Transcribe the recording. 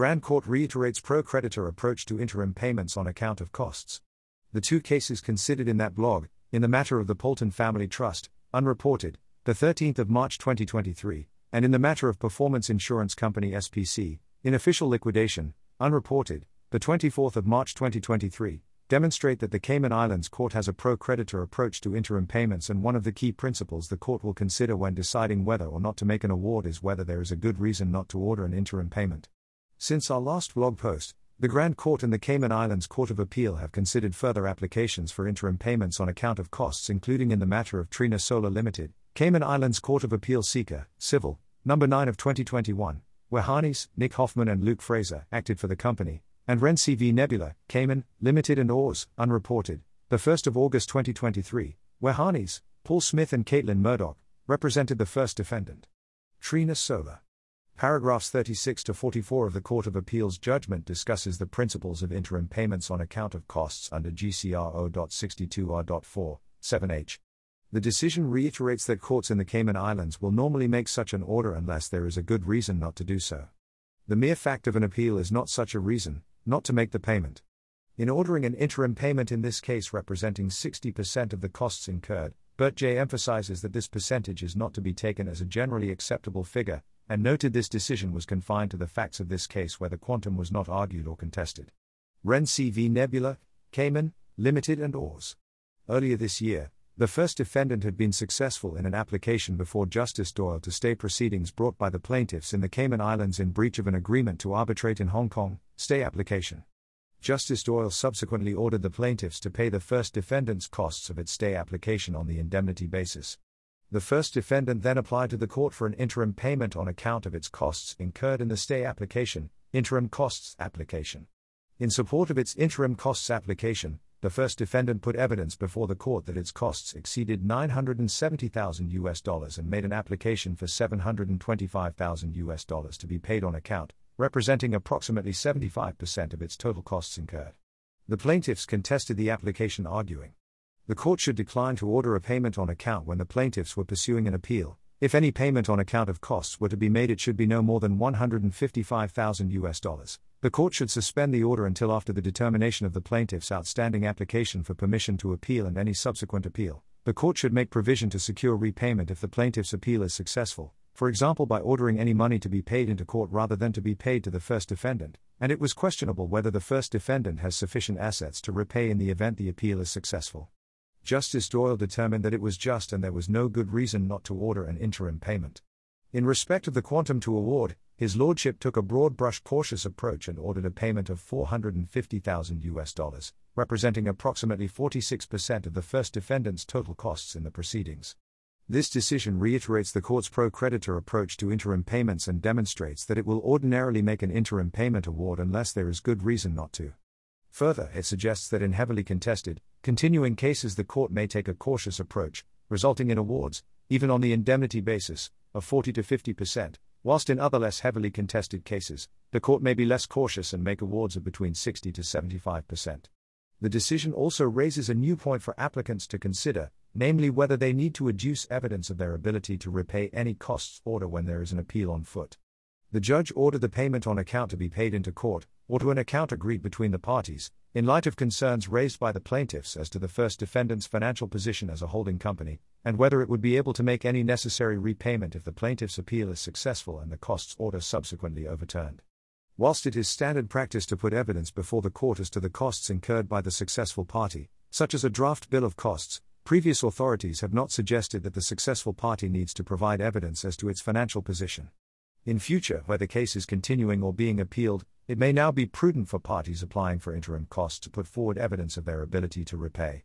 Grand Court reiterates pro creditor approach to interim payments on account of costs. The two cases considered in that blog, in the matter of the Poulton Family Trust, unreported, the 13th of March 2023, and in the matter of Performance Insurance Company SPC, in official liquidation, unreported, the 24th of March 2023, demonstrate that the Cayman Islands Court has a pro creditor approach to interim payments and one of the key principles the court will consider when deciding whether or not to make an award is whether there is a good reason not to order an interim payment. Since our last blog post, the Grand Court and the Cayman Islands Court of Appeal have considered further applications for interim payments on account of costs, including in the matter of Trina Solar Limited, Cayman Islands Court of Appeal CICA, Civil, number 9 of 2021, where Harneys, Nick Hoffman, and Luke Fraser acted for the company, and Ren CV Nebula, Cayman, Limited, and Ors, unreported, the 1st of August 2023, where Harneys, Paul Smith, and Caitlin Murdock represented the first defendant. Trina Solar. Paragraphs 36 to 44 of the Court of Appeal's judgment discusses the principles of interim payments on account of costs under GCR 0.62R.4, 7H. The decision reiterates that courts in the Cayman Islands will normally make such an order unless there is a good reason not to do so. The mere fact of an appeal is not such a reason, not to make the payment. In ordering an interim payment in this case representing 60% of the costs incurred, Birt J emphasizes that this percentage is not to be taken as a generally acceptable figure, and noted this decision was confined to the facts of this case where the quantum was not argued or contested. Ren CV Nebula, Cayman, Limited, and ORS. Earlier this year, the first defendant had been successful in an application before Justice Doyle to stay proceedings brought by the plaintiffs in the Cayman Islands in breach of an agreement to arbitrate in Hong Kong, stay application. Justice Doyle subsequently ordered the plaintiffs to pay the first defendant's costs of its stay application on the indemnity basis. The first defendant then applied to the court for an interim payment on account of its costs incurred in the stay application, interim costs application. In support of its interim costs application, the first defendant put evidence before the court that its costs exceeded 970,000 US dollars and made an application for 725,000 US dollars to be paid on account, representing approximately 75% of its total costs incurred. The plaintiffs contested the application arguing the court should decline to order a payment on account when the plaintiffs were pursuing an appeal. If any payment on account of costs were to be made, it should be no more than 155,000 US dollars. The court should suspend the order until after the determination of the plaintiff's outstanding application for permission to appeal and any subsequent appeal. The court should make provision to secure repayment if the plaintiff's appeal is successful, for example by ordering any money to be paid into court rather than to be paid to the first defendant, and it was questionable whether the first defendant has sufficient assets to repay in the event the appeal is successful. Justice Doyle determined that it was just and there was no good reason not to order an interim payment. In respect of the quantum to award, his lordship took a broad brush cautious approach and ordered a payment of 450,000 US dollars, representing approximately 46% of the first defendant's total costs in the proceedings. This decision reiterates the court's pro creditor approach to interim payments and demonstrates that it will ordinarily make an interim payment award unless there is good reason not to. Further, it suggests that in heavily contested, continuing cases the court may take a cautious approach, resulting in awards, even on the indemnity basis, of 40 to 50%, whilst in other less heavily contested cases, the court may be less cautious and make awards of between 60 to 75%. The decision also raises a new point for applicants to consider, namely whether they need to adduce evidence of their ability to repay any costs order when there is an appeal on foot. The judge ordered the payment on account to be paid into court, or to an account agreed between the parties, in light of concerns raised by the plaintiffs as to the first defendant's financial position as a holding company, and whether it would be able to make any necessary repayment if the plaintiff's appeal is successful and the costs order subsequently overturned. Whilst it is standard practice to put evidence before the court as to the costs incurred by the successful party, such as a draft bill of costs, previous authorities have not suggested that the successful party needs to provide evidence as to its financial position. In future, where the case is continuing or being appealed, it may now be prudent for parties applying for interim costs to put forward evidence of their ability to repay.